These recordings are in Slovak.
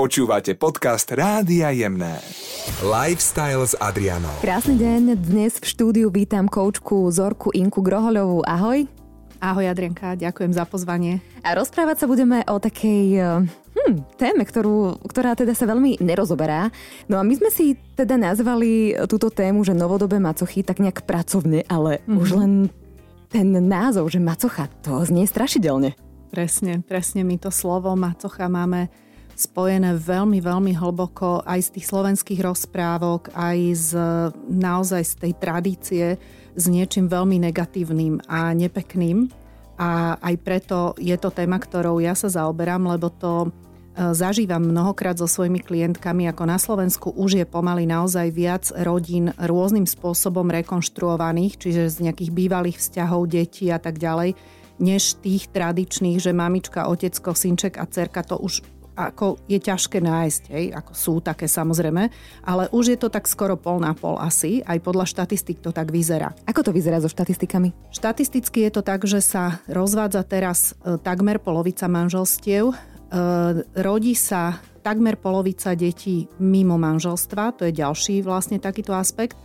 Počúvate podcast Rádia Jemné. Lifestyle s Adrianou. Krásny deň, dnes v štúdiu vítam koučku Zorku Inku Grohoľovú. Ahoj. Ahoj Adrianka, ďakujem za pozvanie. A rozprávať sa budeme o takej hm, téme, ktorú, ktorá teda sa veľmi nerozoberá. No a my sme si teda nazvali túto tému, že novodobé macochy tak nejak pracovne, ale mm-hmm. už len ten názov, že macocha, to znie strašidelne. Presne, presne my to slovo macocha máme spojené veľmi, veľmi hlboko aj z tých slovenských rozprávok, aj z naozaj z tej tradície s niečím veľmi negatívnym a nepekným. A aj preto je to téma, ktorou ja sa zaoberám, lebo to e, zažívam mnohokrát so svojimi klientkami, ako na Slovensku už je pomaly naozaj viac rodín rôznym spôsobom rekonštruovaných, čiže z nejakých bývalých vzťahov detí a tak ďalej, než tých tradičných, že mamička, otecko, synček a cerka, to už ako je ťažké nájsť, hej, ako sú také samozrejme, ale už je to tak skoro pol na pol asi, aj podľa štatistik to tak vyzerá. Ako to vyzerá so štatistikami? Štatisticky je to tak, že sa rozvádza teraz e, takmer polovica manželstiev, e, rodí sa takmer polovica detí mimo manželstva, to je ďalší vlastne takýto aspekt.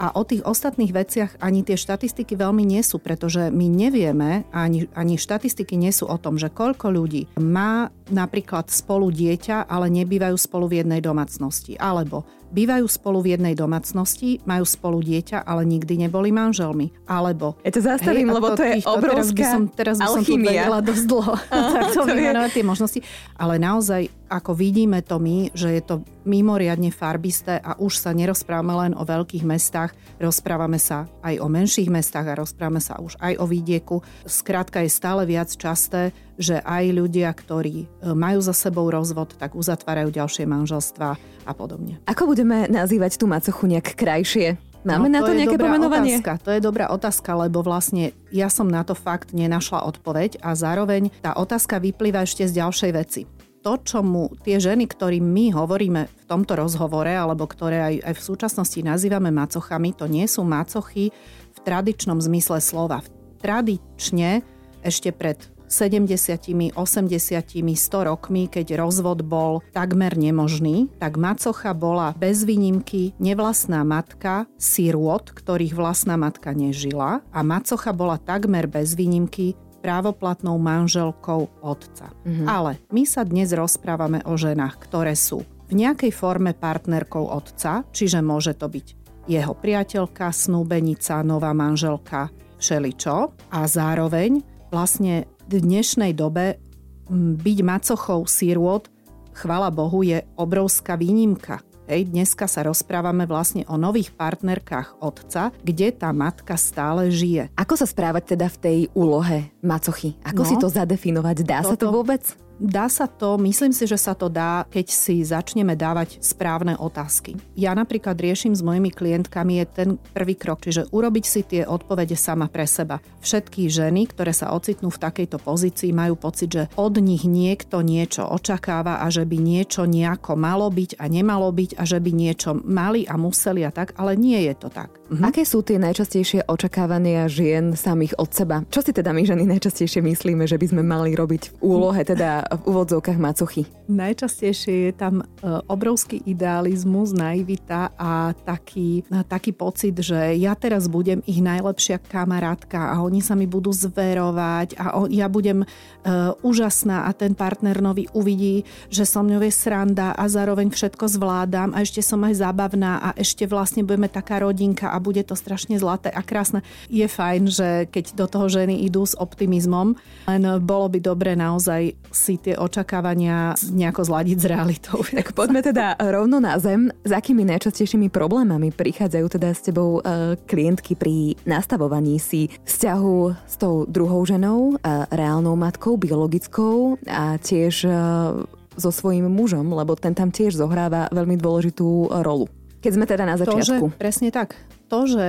A o tých ostatných veciach ani tie štatistiky veľmi nie sú, pretože my nevieme, ani, ani štatistiky nie sú o tom, že koľko ľudí má napríklad spolu dieťa, ale nebývajú spolu v jednej domácnosti. Alebo bývajú spolu v jednej domácnosti, majú spolu dieťa, ale nikdy neboli manželmi. Alebo... Ja to zastavím, hej, lebo to je obrovská Teraz by som, teraz by som tu dosť dlho. tak to vymenovať tie možnosti. Ale naozaj ako vidíme to my, že je to mimoriadne farbisté a už sa nerozprávame len o veľkých mestách, rozprávame sa aj o menších mestách a rozprávame sa už aj o výdieku. Skrátka je stále viac časté, že aj ľudia, ktorí e, majú za sebou rozvod, tak uzatvárajú ďalšie manželstva a podobne. Ako budeme nazývať tú macochu nejak krajšie? Máme no, na to, to nejaké pomenovanie? Otázka. To je dobrá otázka, lebo vlastne ja som na to fakt nenašla odpoveď a zároveň tá otázka vyplýva ešte z ďalšej veci to, čo mu tie ženy, ktorým my hovoríme v tomto rozhovore, alebo ktoré aj, aj v súčasnosti nazývame macochami, to nie sú macochy v tradičnom zmysle slova. Tradične ešte pred 70, 80, 100 rokmi, keď rozvod bol takmer nemožný, tak macocha bola bez výnimky nevlastná matka sirôt, ktorých vlastná matka nežila a macocha bola takmer bez výnimky právoplatnou manželkou otca. Mm-hmm. Ale my sa dnes rozprávame o ženách, ktoré sú v nejakej forme partnerkou otca, čiže môže to byť jeho priateľka, snúbenica, nová manželka, všeličo. A zároveň vlastne dnešnej dobe byť macochou sírôt, chvala Bohu, je obrovská výnimka. Hej, dneska sa rozprávame vlastne o nových partnerkách otca, kde tá matka stále žije. Ako sa správať teda v tej úlohe macochy? Ako no, si to zadefinovať? Dá toto, sa to vôbec? Dá sa to, myslím si, že sa to dá, keď si začneme dávať správne otázky. Ja napríklad riešim s mojimi klientkami je ten prvý krok, čiže urobiť si tie odpovede sama pre seba. Všetky ženy, ktoré sa ocitnú v takejto pozícii, majú pocit, že od nich niekto niečo očakáva a že by niečo nejako malo byť a nemalo byť a že by niečo mali a museli a tak, ale nie je to tak. Mhm. Aké sú tie najčastejšie očakávania žien samých od seba? Čo si teda my ženy najčastejšie myslíme, že by sme mali robiť v úlohe, teda v úvodzovkách macochy? Najčastejšie je tam e, obrovský idealizmus, naivita a taký, taký pocit, že ja teraz budem ich najlepšia kamarátka a oni sa mi budú zverovať a ja budem uh, úžasná a ten partner nový uvidí, že som mňou je sranda a zároveň všetko zvládam a ešte som aj zábavná a ešte vlastne budeme taká rodinka a bude to strašne zlaté a krásne. Je fajn, že keď do toho ženy idú s optimizmom, len bolo by dobre naozaj si tie očakávania nejako zladiť s realitou. Tak poďme teda rovno na zem. S akými najčastejšími problémami prichádzajú teda s tebou uh, klientky pri nastavovaní si vzťahu s tou druhou ženou, uh, reálnou matkou, biologickou a tiež uh, so svojím mužom, lebo ten tam tiež zohráva veľmi dôležitú rolu. Keď sme teda na začiatku. To, že, presne tak to, že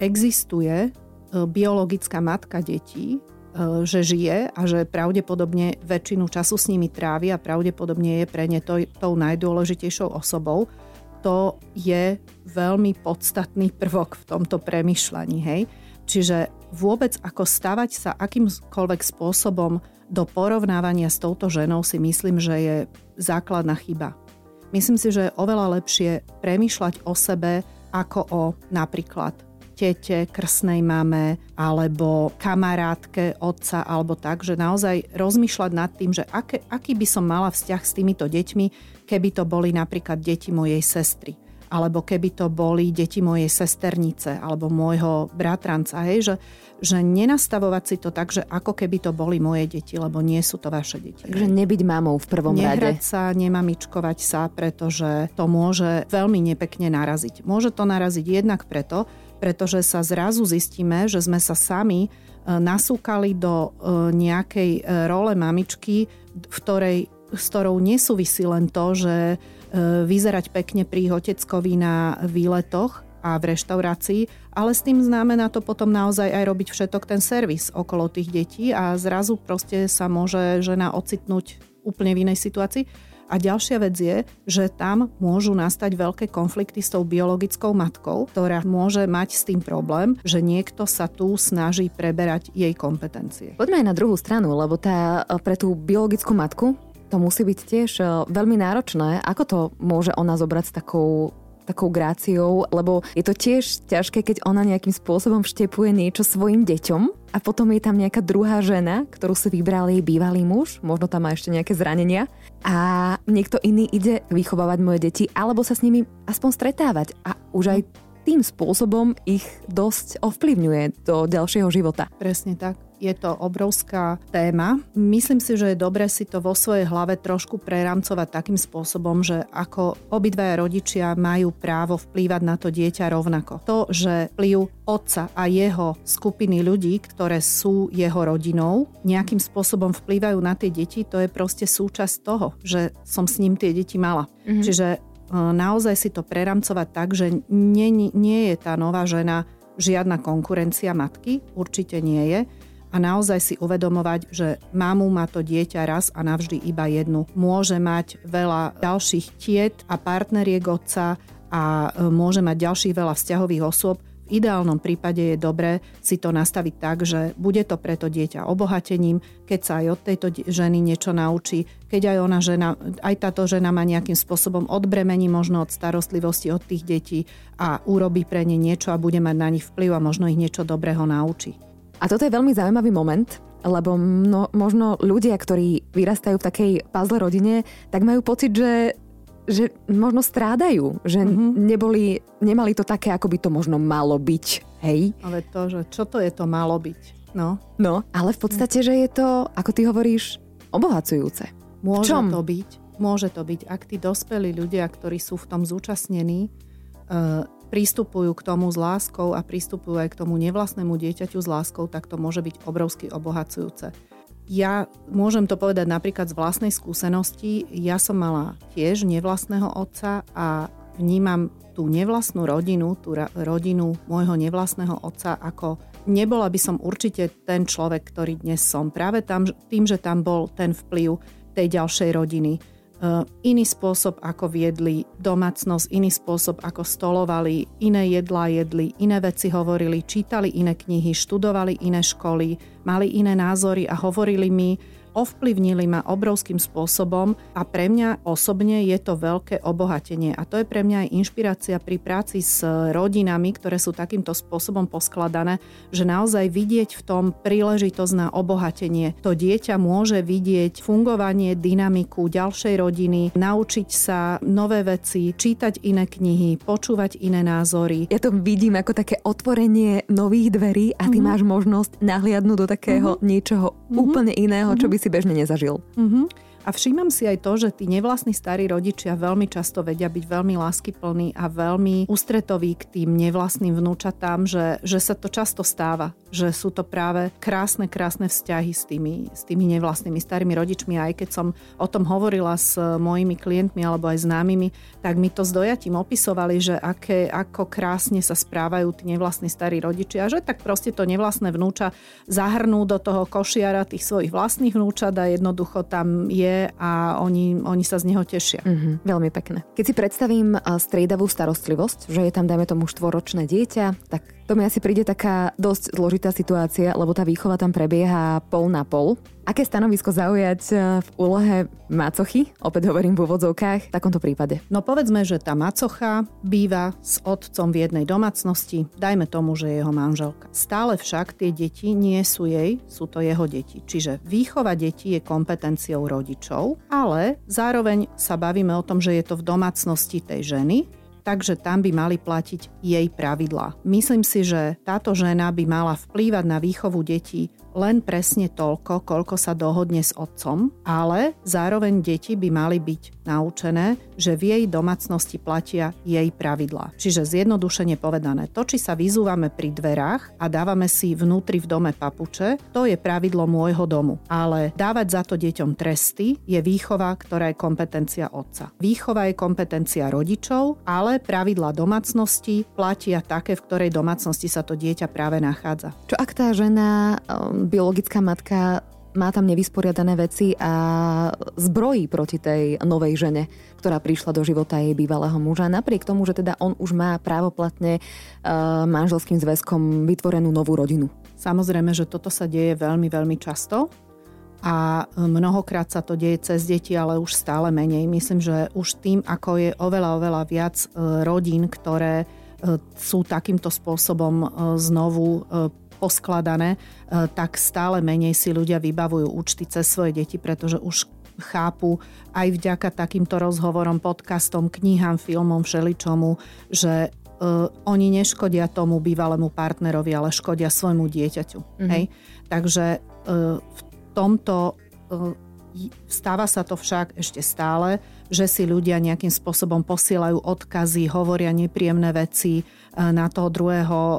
existuje e, biologická matka detí, e, že žije a že pravdepodobne väčšinu času s nimi trávi a pravdepodobne je pre ne to, tou najdôležitejšou osobou, to je veľmi podstatný prvok v tomto premyšľaní. Hej? Čiže vôbec ako stavať sa akýmkoľvek spôsobom do porovnávania s touto ženou si myslím, že je základná chyba. Myslím si, že je oveľa lepšie premýšľať o sebe ako o napríklad tete, krsnej mame alebo kamarátke otca alebo tak, že naozaj rozmýšľať nad tým, že aké, aký by som mala vzťah s týmito deťmi, keby to boli napríklad deti mojej sestry alebo keby to boli deti mojej sesternice alebo môjho bratranca, hej, že, že nenastavovať si to tak, že ako keby to boli moje deti, lebo nie sú to vaše deti. Takže nebyť mamou v prvom Nehrať rade. sa, nemamičkovať sa, pretože to môže veľmi nepekne naraziť. Môže to naraziť jednak preto, pretože sa zrazu zistíme, že sme sa sami e, nasúkali do e, nejakej e, role mamičky, v ktorej, s ktorou nesúvisí len to, že vyzerať pekne pri hoteckovi na výletoch a v reštaurácii, ale s tým znamená to potom naozaj aj robiť všetok ten servis okolo tých detí a zrazu proste sa môže žena ocitnúť úplne v inej situácii. A ďalšia vec je, že tam môžu nastať veľké konflikty s tou biologickou matkou, ktorá môže mať s tým problém, že niekto sa tu snaží preberať jej kompetencie. Poďme aj na druhú stranu, lebo tá pre tú biologickú matku to musí byť tiež e, veľmi náročné. Ako to môže ona zobrať s takou takou gráciou, lebo je to tiež ťažké, keď ona nejakým spôsobom vštepuje niečo svojim deťom a potom je tam nejaká druhá žena, ktorú si vybral jej bývalý muž, možno tam má ešte nejaké zranenia a niekto iný ide vychovávať moje deti alebo sa s nimi aspoň stretávať a už aj tým spôsobom ich dosť ovplyvňuje do ďalšieho života. Presne tak. Je to obrovská téma. Myslím si, že je dobre si to vo svojej hlave trošku preramcovať takým spôsobom, že ako obidvaja rodičia majú právo vplývať na to dieťa rovnako. To, že vplyv otca a jeho skupiny ľudí, ktoré sú jeho rodinou, nejakým spôsobom vplývajú na tie deti, to je proste súčasť toho, že som s ním tie deti mala. Mm-hmm. Čiže naozaj si to preramcovať tak, že nie, nie je tá nová žena žiadna konkurencia matky, určite nie je. A naozaj si uvedomovať, že mamu má to dieťa raz a navždy iba jednu. Môže mať veľa ďalších tiet a partneriek otca a e, môže mať ďalších veľa vzťahových osôb, v ideálnom prípade je dobré si to nastaviť tak, že bude to preto dieťa obohatením, keď sa aj od tejto ženy niečo naučí, keď aj ona žena, aj táto žena má nejakým spôsobom odbremení možno od starostlivosti od tých detí a urobí pre ne niečo a bude mať na nich vplyv a možno ich niečo dobrého naučí. A toto je veľmi zaujímavý moment, lebo mno, možno ľudia, ktorí vyrastajú v takej puzzle rodine, tak majú pocit, že že možno strádajú, že mm-hmm. neboli, nemali to také, ako by to možno malo byť, hej? Ale to, že čo to je to malo byť, no. No, ale v podstate, že je to, ako ty hovoríš, obohacujúce. Môže čom? to byť, môže to byť, ak tí dospelí ľudia, ktorí sú v tom zúčastnení, uh, prístupujú k tomu s láskou a prístupujú aj k tomu nevlastnému dieťaťu s láskou, tak to môže byť obrovsky obohacujúce. Ja môžem to povedať napríklad z vlastnej skúsenosti. Ja som mala tiež nevlastného otca a vnímam tú nevlastnú rodinu, tú rodinu môjho nevlastného otca ako nebola by som určite ten človek, ktorý dnes som. Práve tam, tým, že tam bol ten vplyv tej ďalšej rodiny iný spôsob, ako viedli domácnosť, iný spôsob, ako stolovali, iné jedlá jedli, iné veci hovorili, čítali iné knihy, študovali iné školy, mali iné názory a hovorili mi ovplyvnili ma obrovským spôsobom a pre mňa osobne je to veľké obohatenie. A to je pre mňa aj inšpirácia pri práci s rodinami, ktoré sú takýmto spôsobom poskladané, že naozaj vidieť v tom príležitosť na obohatenie. To dieťa môže vidieť fungovanie, dynamiku ďalšej rodiny, naučiť sa nové veci, čítať iné knihy, počúvať iné názory. Ja to vidím ako také otvorenie nových dverí a ty mm-hmm. máš možnosť nahliadnúť do takého mm-hmm. niečoho mm-hmm. úplne iného, čo by si bežne nezažil. Mm-hmm. A všímam si aj to, že tí nevlastní starí rodičia veľmi často vedia byť veľmi láskyplní a veľmi ústretoví k tým nevlastným vnúčatám, že, že sa to často stáva, že sú to práve krásne, krásne vzťahy s tými, s tými nevlastnými starými rodičmi. Aj keď som o tom hovorila s mojimi klientmi alebo aj známymi, tak mi to s dojatím opisovali, že aké, ako krásne sa správajú tí nevlastní starí rodičia, že tak proste to nevlastné vnúča zahrnú do toho košiara tých svojich vlastných vnúčat a jednoducho tam je a oni, oni sa z neho tešia. Mm-hmm, veľmi pekné. Keď si predstavím striedavú starostlivosť, že je tam, dajme tomu, štvoročné dieťa, tak To mi asi príde taká dosť zložitá situácia, lebo tá výchova tam prebieha pol na pol. Aké stanovisko zaujať e, v úlohe macochy? Opäť hovorím v úvodzovkách, v takomto prípade. No povedzme, že tá macocha býva s otcom v jednej domácnosti, dajme tomu, že je jeho manželka. Stále však tie deti nie sú jej, sú to jeho deti. Čiže výchova detí je kompetenciou rodičov, ale zároveň sa bavíme o tom, že je to v domácnosti tej ženy, takže tam by mali platiť jej pravidlá. Myslím si, že táto žena by mala vplývať na výchovu detí len presne toľko, koľko sa dohodne s otcom, ale zároveň deti by mali byť naučené, že v jej domácnosti platia jej pravidlá. Čiže zjednodušene povedané, to, či sa vyzúvame pri dverách a dávame si vnútri v dome papuče, to je pravidlo môjho domu. Ale dávať za to deťom tresty je výchova, ktorá je kompetencia otca. Výchova je kompetencia rodičov, ale pravidla domácnosti platia také, v ktorej domácnosti sa to dieťa práve nachádza. Čo ak tá žena um, biologická matka má tam nevysporiadané veci a zbrojí proti tej novej žene, ktorá prišla do života jej bývalého muža, napriek tomu, že teda on už má právoplatne uh, manželským zväzkom vytvorenú novú rodinu. Samozrejme, že toto sa deje veľmi, veľmi často a mnohokrát sa to deje cez deti, ale už stále menej. Myslím, že už tým, ako je oveľa, oveľa viac e, rodín, ktoré e, sú takýmto spôsobom znovu poskladané, e, tak stále menej si ľudia vybavujú účty cez svoje deti, pretože už chápu aj vďaka takýmto rozhovorom, podcastom, knihám, filmom, všeličomu, že uh, oni neškodia tomu bývalému partnerovi, ale škodia svojmu dieťaťu. Mm-hmm. Hej? Takže uh, v tomto uh, stáva sa to však ešte stále, že si ľudia nejakým spôsobom posielajú odkazy, hovoria nepríjemné veci, na toho druhého e,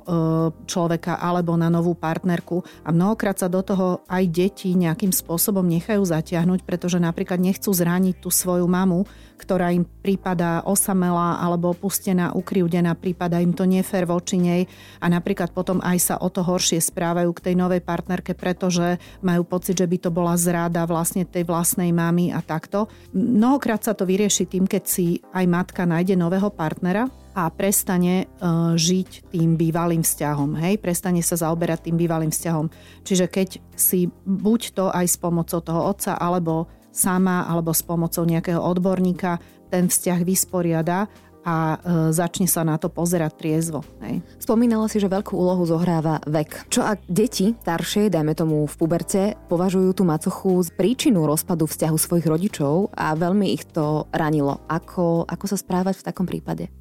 človeka alebo na novú partnerku. A mnohokrát sa do toho aj deti nejakým spôsobom nechajú zatiahnuť, pretože napríklad nechcú zraniť tú svoju mamu, ktorá im prípada osamelá alebo opustená, ukrivdená, prípada im to nefér voči nej a napríklad potom aj sa o to horšie správajú k tej novej partnerke, pretože majú pocit, že by to bola zráda vlastne tej vlastnej mamy a takto. Mnohokrát sa to vyrieši tým, keď si aj matka nájde nového partnera, a prestane uh, žiť tým bývalým vzťahom. Hej? Prestane sa zaoberať tým bývalým vzťahom. Čiže keď si buď to aj s pomocou toho otca, alebo sama, alebo s pomocou nejakého odborníka ten vzťah vysporiada a e, začne sa na to pozerať triezvo. Hej. Spomínala si, že veľkú úlohu zohráva vek. Čo ak deti staršie, dajme tomu v puberte, považujú tú macochu z príčinu rozpadu vzťahu svojich rodičov a veľmi ich to ranilo. Ako, ako sa správať v takom prípade?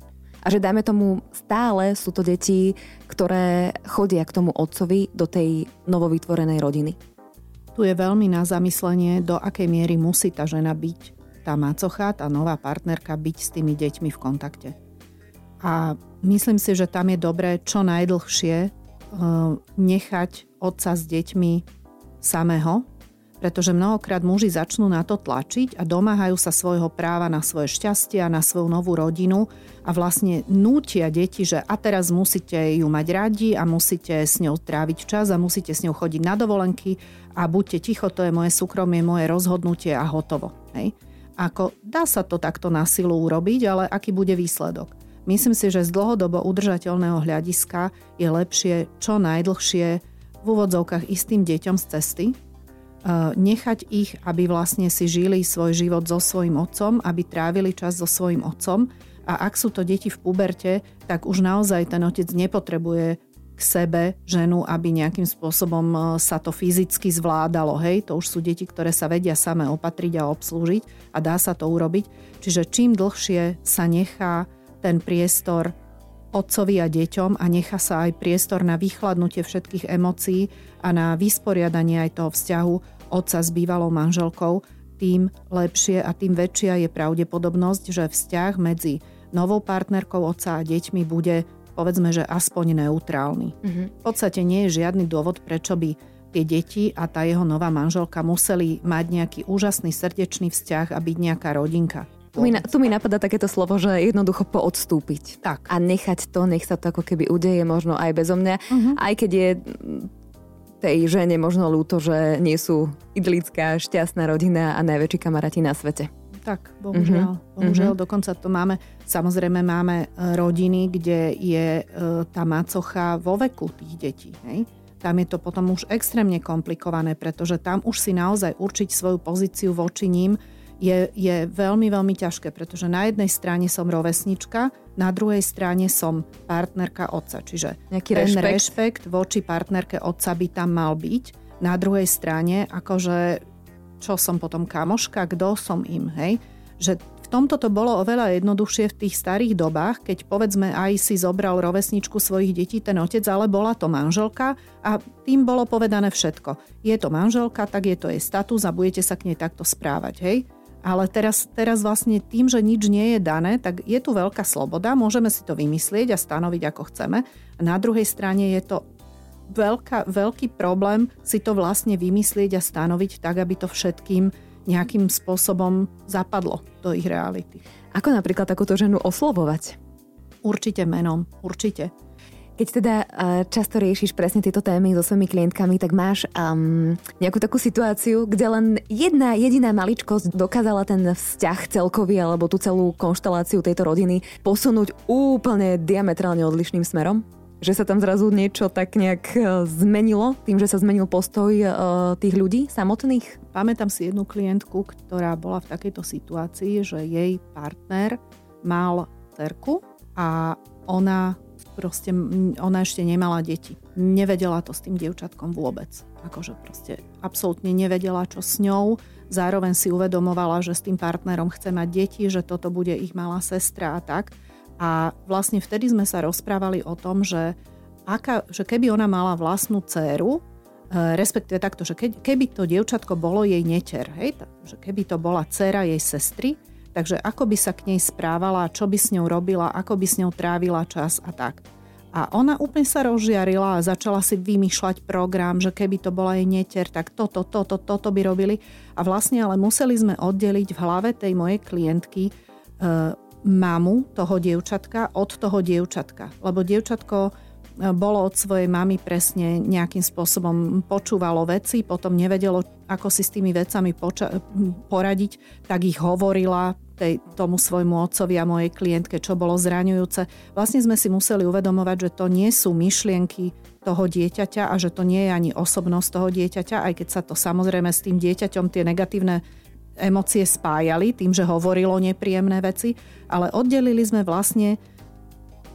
A že dajme tomu stále sú to deti, ktoré chodia k tomu otcovi do tej novovytvorenej rodiny. Tu je veľmi na zamyslenie, do akej miery musí tá žena byť, tá macocha, tá nová partnerka byť s tými deťmi v kontakte. A myslím si, že tam je dobré čo najdlhšie uh, nechať otca s deťmi samého, pretože mnohokrát muži začnú na to tlačiť a domáhajú sa svojho práva na svoje šťastie a na svoju novú rodinu a vlastne nútia deti, že a teraz musíte ju mať radi a musíte s ňou tráviť čas a musíte s ňou chodiť na dovolenky a buďte ticho, to je moje súkromie, moje rozhodnutie a hotovo. Hej? Ako dá sa to takto na silu urobiť, ale aký bude výsledok? Myslím si, že z dlhodobo udržateľného hľadiska je lepšie čo najdlhšie v úvodzovkách istým deťom z cesty, nechať ich, aby vlastne si žili svoj život so svojim otcom, aby trávili čas so svojim otcom a ak sú to deti v puberte, tak už naozaj ten otec nepotrebuje k sebe ženu, aby nejakým spôsobom eh, sa to fyzicky zvládalo. Hej, to už sú deti, ktoré sa vedia same opatriť a obslúžiť a dá sa to urobiť. Čiže čím dlhšie sa nechá ten priestor otcovi a deťom a nechá sa aj priestor na vychladnutie všetkých emócií a na vysporiadanie aj toho vzťahu otca s bývalou manželkou, tým lepšie a tým väčšia je pravdepodobnosť, že vzťah medzi novou partnerkou otca a deťmi bude povedzme, že aspoň neutrálny. Mm-hmm. V podstate nie je žiadny dôvod, prečo by tie deti a tá jeho nová manželka museli mať nejaký úžasný srdečný vzťah a byť nejaká rodinka. Tu mi, tu mi napadá takéto slovo, že jednoducho poodstúpiť. Tak. A nechať to, nech sa to ako keby udeje možno aj bezo mňa. Uh-huh. Aj keď je tej žene možno ľúto, že nie sú idlická, šťastná rodina a najväčší kamaráti na svete. Tak, bohužiaľ. Mm-hmm. Bohužiaľ, mm-hmm. dokonca to máme, samozrejme máme e, rodiny, kde je e, tá macocha vo veku tých detí. Hej? Tam je to potom už extrémne komplikované, pretože tam už si naozaj určiť svoju pozíciu voči ním je, je veľmi, veľmi ťažké, pretože na jednej strane som rovesnička, na druhej strane som partnerka otca. Čiže Nejaký ten rešpekt. rešpekt voči partnerke otca by tam mal byť. Na druhej strane, akože čo som potom kamoška, kto som im, hej? Že v tomto to bolo oveľa jednoduchšie v tých starých dobách, keď povedzme aj si zobral rovesničku svojich detí ten otec, ale bola to manželka a tým bolo povedané všetko. Je to manželka, tak je to jej status a budete sa k nej takto správať, hej? Ale teraz, teraz vlastne tým, že nič nie je dané, tak je tu veľká sloboda, môžeme si to vymyslieť a stanoviť ako chceme. Na druhej strane je to veľká, veľký problém si to vlastne vymyslieť a stanoviť tak, aby to všetkým nejakým spôsobom zapadlo do ich reality. Ako napríklad takúto ženu oslovovať? Určite menom, určite. Keď teda uh, často riešiš presne tieto témy so svojimi klientkami, tak máš um, nejakú takú situáciu, kde len jedna jediná maličkosť dokázala ten vzťah celkový alebo tú celú konšteláciu tejto rodiny posunúť úplne diametrálne odlišným smerom? Že sa tam zrazu niečo tak nejak uh, zmenilo tým, že sa zmenil postoj uh, tých ľudí samotných? Pamätám si jednu klientku, ktorá bola v takejto situácii, že jej partner mal cerku a ona proste ona ešte nemala deti. Nevedela to s tým dievčatkom vôbec. Akože proste absolútne nevedela, čo s ňou. Zároveň si uvedomovala, že s tým partnerom chce mať deti, že toto bude ich malá sestra a tak. A vlastne vtedy sme sa rozprávali o tom, že, aká, že keby ona mala vlastnú dceru, e, respektíve takto, že keby to dievčatko bolo jej neter, hej, že keby to bola dcera jej sestry, Takže ako by sa k nej správala, čo by s ňou robila, ako by s ňou trávila čas a tak. A ona úplne sa rozžiarila a začala si vymýšľať program, že keby to bola jej neter, tak toto, toto, toto by robili. A vlastne ale museli sme oddeliť v hlave tej mojej klientky e, mamu toho dievčatka od toho dievčatka. Lebo dievčatko bolo od svojej mamy presne nejakým spôsobom počúvalo veci, potom nevedelo, ako si s tými vecami poča- poradiť, tak ich hovorila, tej, tomu svojmu otcovi a mojej klientke, čo bolo zraňujúce. Vlastne sme si museli uvedomovať, že to nie sú myšlienky toho dieťaťa a že to nie je ani osobnosť toho dieťaťa, aj keď sa to samozrejme s tým dieťaťom tie negatívne emócie spájali tým, že hovorilo nepríjemné veci, ale oddelili sme vlastne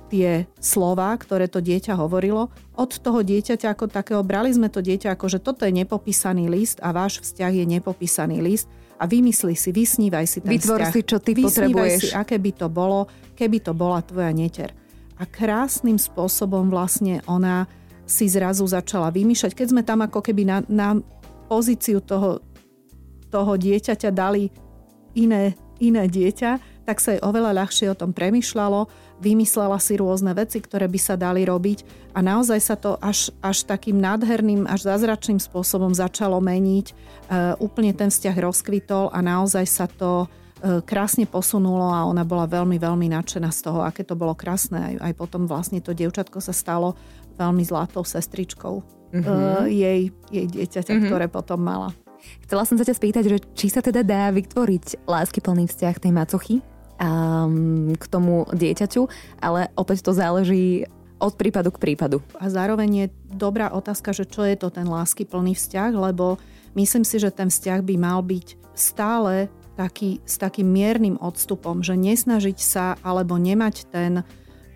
tie slova, ktoré to dieťa hovorilo, od toho dieťaťa ako takého. Brali sme to dieťa ako, že toto je nepopísaný list a váš vzťah je nepopísaný list a vymysli si, vysnívaj si ten Vytvor vzťah. si, čo ty vysnívaj potrebuješ. si, aké by to bolo, keby to bola tvoja neter. A krásnym spôsobom vlastne ona si zrazu začala vymýšľať. Keď sme tam ako keby na, na pozíciu toho, toho dieťaťa dali iné, iné dieťa, tak sa jej oveľa ľahšie o tom premyšľalo, vymyslela si rôzne veci, ktoré by sa dali robiť a naozaj sa to až, až takým nádherným, až zázračným spôsobom začalo meniť. E, úplne ten vzťah rozkvitol a naozaj sa to e, krásne posunulo a ona bola veľmi, veľmi nadšená z toho, aké to bolo krásne. Aj, aj potom vlastne to dievčatko sa stalo veľmi zlatou sestričkou mm-hmm. e, jej, jej dieťaťa, mm-hmm. ktoré potom mala. Chcela som sa ťa spýtať, že či sa teda dá vytvoriť láskyplný vzťah tej macochy um, k tomu dieťaťu, ale opäť to záleží od prípadu k prípadu. A zároveň je dobrá otázka, že čo je to ten láskyplný vzťah, lebo myslím si, že ten vzťah by mal byť stále taký, s takým miernym odstupom, že nesnažiť sa alebo nemať ten,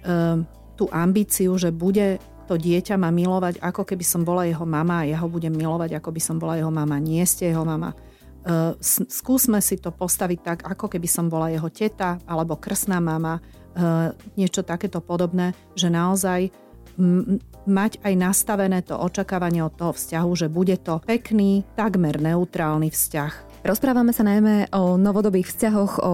um, tú ambíciu, že bude to dieťa ma milovať, ako keby som bola jeho mama a ja ho budem milovať, ako by som bola jeho mama. Nie ste jeho mama. Uh, skúsme si to postaviť tak, ako keby som bola jeho teta alebo krsná mama, uh, niečo takéto podobné, že naozaj mať aj nastavené to očakávanie od toho vzťahu, že bude to pekný, takmer neutrálny vzťah. Rozprávame sa najmä o novodobých vzťahoch, o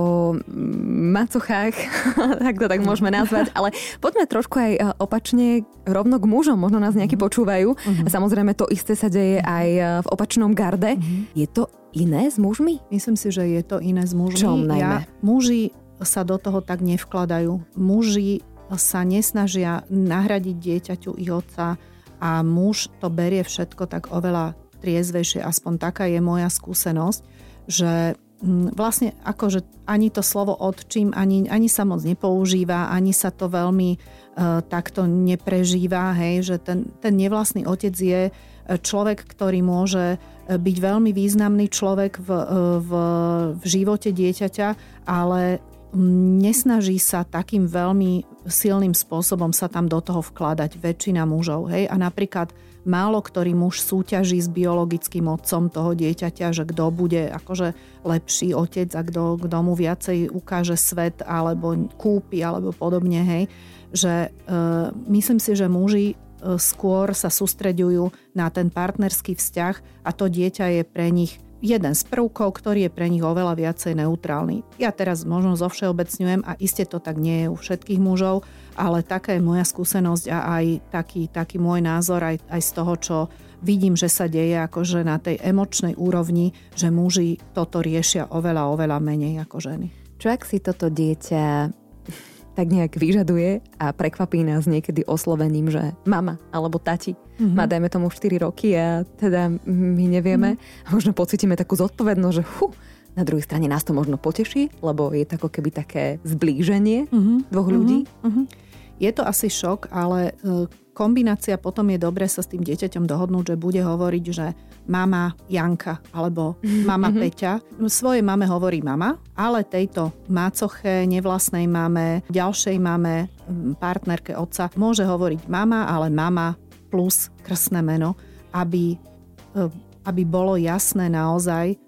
macochách, tak to tak môžeme nazvať, ale poďme trošku aj e, opačne rovno k mužom, možno nás nejakí počúvajú. Uh-huh. Samozrejme to isté sa deje aj v opačnom garde. Uh-huh. Je to iné s mužmi? Myslím si, že je to iné s mužmi. Čom najmä? Ja, muži sa do toho tak nevkladajú. Muži sa nesnažia nahradiť dieťaťu ich otca a muž to berie všetko tak oveľa triezvejšie, aspoň taká je moja skúsenosť, že mm, vlastne akože ani to slovo odčím, ani, ani sa moc nepoužíva, ani sa to veľmi uh, takto neprežíva, hej, že ten, ten nevlastný otec je človek, ktorý môže byť veľmi významný človek v, v, v živote dieťaťa, ale nesnaží sa takým veľmi silným spôsobom sa tam do toho vkladať väčšina mužov. Hej? A napríklad málo ktorý muž súťaží s biologickým otcom toho dieťaťa, že kto bude akože lepší otec a kto, kto mu viacej ukáže svet alebo kúpi alebo podobne. Hej? Že e, myslím si, že muži e, skôr sa sústreďujú na ten partnerský vzťah a to dieťa je pre nich jeden z prvkov, ktorý je pre nich oveľa viacej neutrálny. Ja teraz možno zovšeobecňujem a iste to tak nie je u všetkých mužov, ale taká je moja skúsenosť a aj taký, taký môj názor aj, aj z toho, čo vidím, že sa deje akože na tej emočnej úrovni, že muži toto riešia oveľa, oveľa menej ako ženy. Čo ak si toto dieťa tak nejak vyžaduje a prekvapí nás niekedy oslovením, že mama alebo tati mm-hmm. má dajme tomu 4 roky a teda my nevieme mm-hmm. a možno pocítime takú zodpovednosť, že hu, na druhej strane nás to možno poteší, lebo je to ako keby také zblíženie mm-hmm. dvoch ľudí. Mm-hmm. Je to asi šok, ale e, kombinácia potom je dobre sa s tým dieťaťom dohodnúť, že bude hovoriť, že mama Janka alebo mama mm-hmm. Peťa. Svojej mame hovorí mama, ale tejto mácoche, nevlastnej mame, ďalšej mame, partnerke otca môže hovoriť mama, ale mama plus krstné meno, aby, e, aby bolo jasné naozaj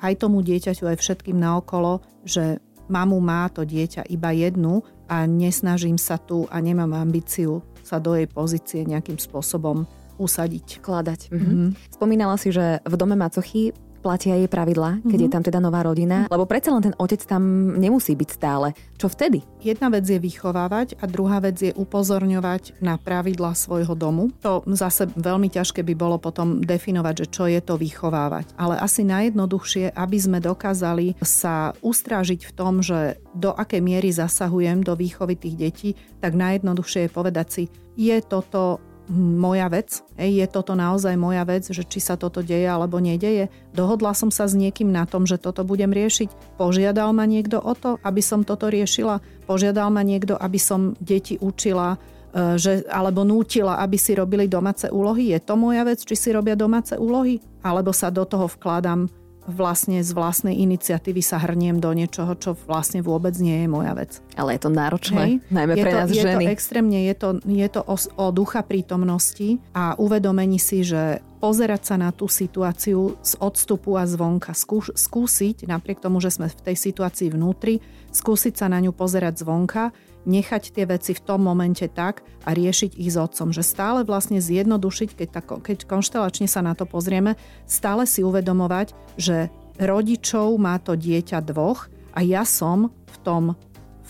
aj tomu dieťaťu, aj všetkým naokolo, že mamu má to dieťa iba jednu a nesnažím sa tu a nemám ambíciu sa do jej pozície nejakým spôsobom usadiť. Kladať. Mm-hmm. Spomínala si, že v dome macochy platia jej pravidlá, keď mm-hmm. je mhm. tam teda nová rodina, mm-hmm. lebo predsa len ten otec tam nemusí byť stále. Čo vtedy? Jedna vec je vychovávať a druhá vec je upozorňovať na pravidlá svojho domu. To zase veľmi ťažké by bolo potom definovať, že čo je to vychovávať. Ale asi najjednoduchšie, aby sme dokázali sa ustrážiť v tom, že do akej miery zasahujem do výchovy tých detí, tak najjednoduchšie je povedať si, je toto moja vec, je toto naozaj moja vec, že či sa toto deje alebo nedeje. Dohodla som sa s niekým na tom, že toto budem riešiť. Požiadal ma niekto o to, aby som toto riešila. Požiadal ma niekto, aby som deti učila e, že, alebo nútila, aby si robili domáce úlohy. Je to moja vec, či si robia domáce úlohy? Alebo sa do toho vkladám vlastne z vlastnej iniciatívy sa hrniem do niečoho, čo vlastne vôbec nie je moja vec. Ale je to náročné, Hej. najmä je pre to, nás je ženy. To extrémne, je to, je to o, o ducha prítomnosti a uvedomení si, že pozerať sa na tú situáciu z odstupu a zvonka, skúš, skúsiť, napriek tomu, že sme v tej situácii vnútri, skúsiť sa na ňu pozerať zvonka, nechať tie veci v tom momente tak a riešiť ich s otcom. Že stále vlastne zjednodušiť, keď, tak, keď konštelačne sa na to pozrieme, stále si uvedomovať, že rodičov má to dieťa dvoch a ja som v tom,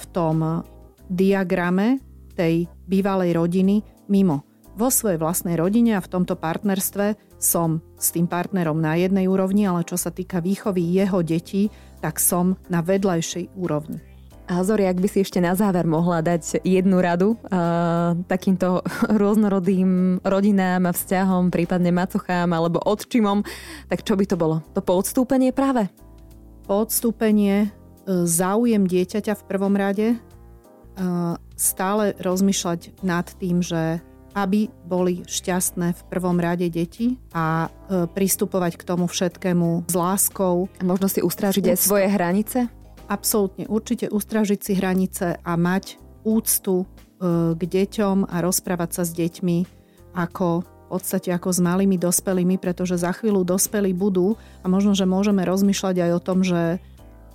v tom diagrame tej bývalej rodiny mimo. Vo svojej vlastnej rodine a v tomto partnerstve som s tým partnerom na jednej úrovni, ale čo sa týka výchovy jeho detí, tak som na vedľajšej úrovni. A Zori, ak by si ešte na záver mohla dať jednu radu uh, takýmto rôznorodým rodinám a vzťahom, prípadne macochám alebo odčimom, tak čo by to bolo? To poodstúpenie práve? Poodstúpenie, e, záujem dieťaťa v prvom rade, uh, stále rozmýšľať nad tým, že aby boli šťastné v prvom rade deti a uh, pristupovať k tomu všetkému s láskou. A možno si ustrážiť aj svoje hranice? absolútne určite ustražiť si hranice a mať úctu e, k deťom a rozprávať sa s deťmi ako v podstate ako s malými dospelými, pretože za chvíľu dospelí budú a možno, že môžeme rozmýšľať aj o tom, že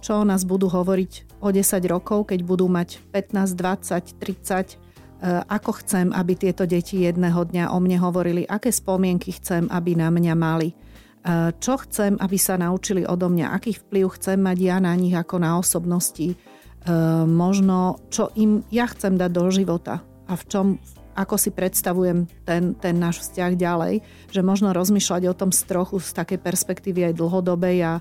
čo o nás budú hovoriť o 10 rokov, keď budú mať 15, 20, 30, ako chcem, aby tieto deti jedného dňa o mne hovorili, aké spomienky chcem, aby na mňa mali? Čo chcem, aby sa naučili odo mňa, aký vplyv chcem mať ja na nich ako na osobnosti, možno čo im ja chcem dať do života? A v čom, ako si predstavujem ten, ten náš vzťah ďalej, že možno rozmýšľať o tom z trochu z takej perspektívy aj dlhodobej a,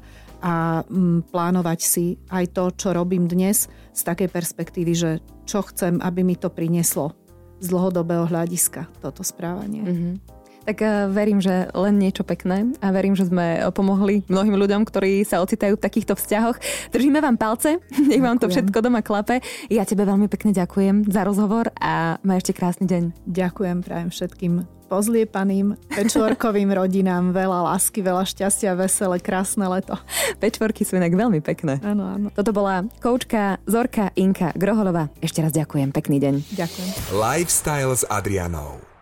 a m, plánovať si aj to, čo robím dnes z takej perspektívy, že čo chcem, aby mi to prinieslo z dlhodobého hľadiska toto správanie. Mm-hmm. Tak uh, verím, že len niečo pekné a verím, že sme pomohli mnohým ľuďom, ktorí sa ocitajú v takýchto vzťahoch. Držíme vám palce, nech vám to všetko doma klape. Ja tebe veľmi pekne ďakujem za rozhovor a maj ešte krásny deň. Ďakujem prajem všetkým pozliepaným pečvorkovým rodinám veľa lásky, veľa šťastia, veselé, krásne leto. Pečvorky sú inak veľmi pekné. Áno, áno. Toto bola koučka Zorka Inka Groholova. Ešte raz ďakujem, pekný deň. Ďakujem. Lifestyle s Adrianou.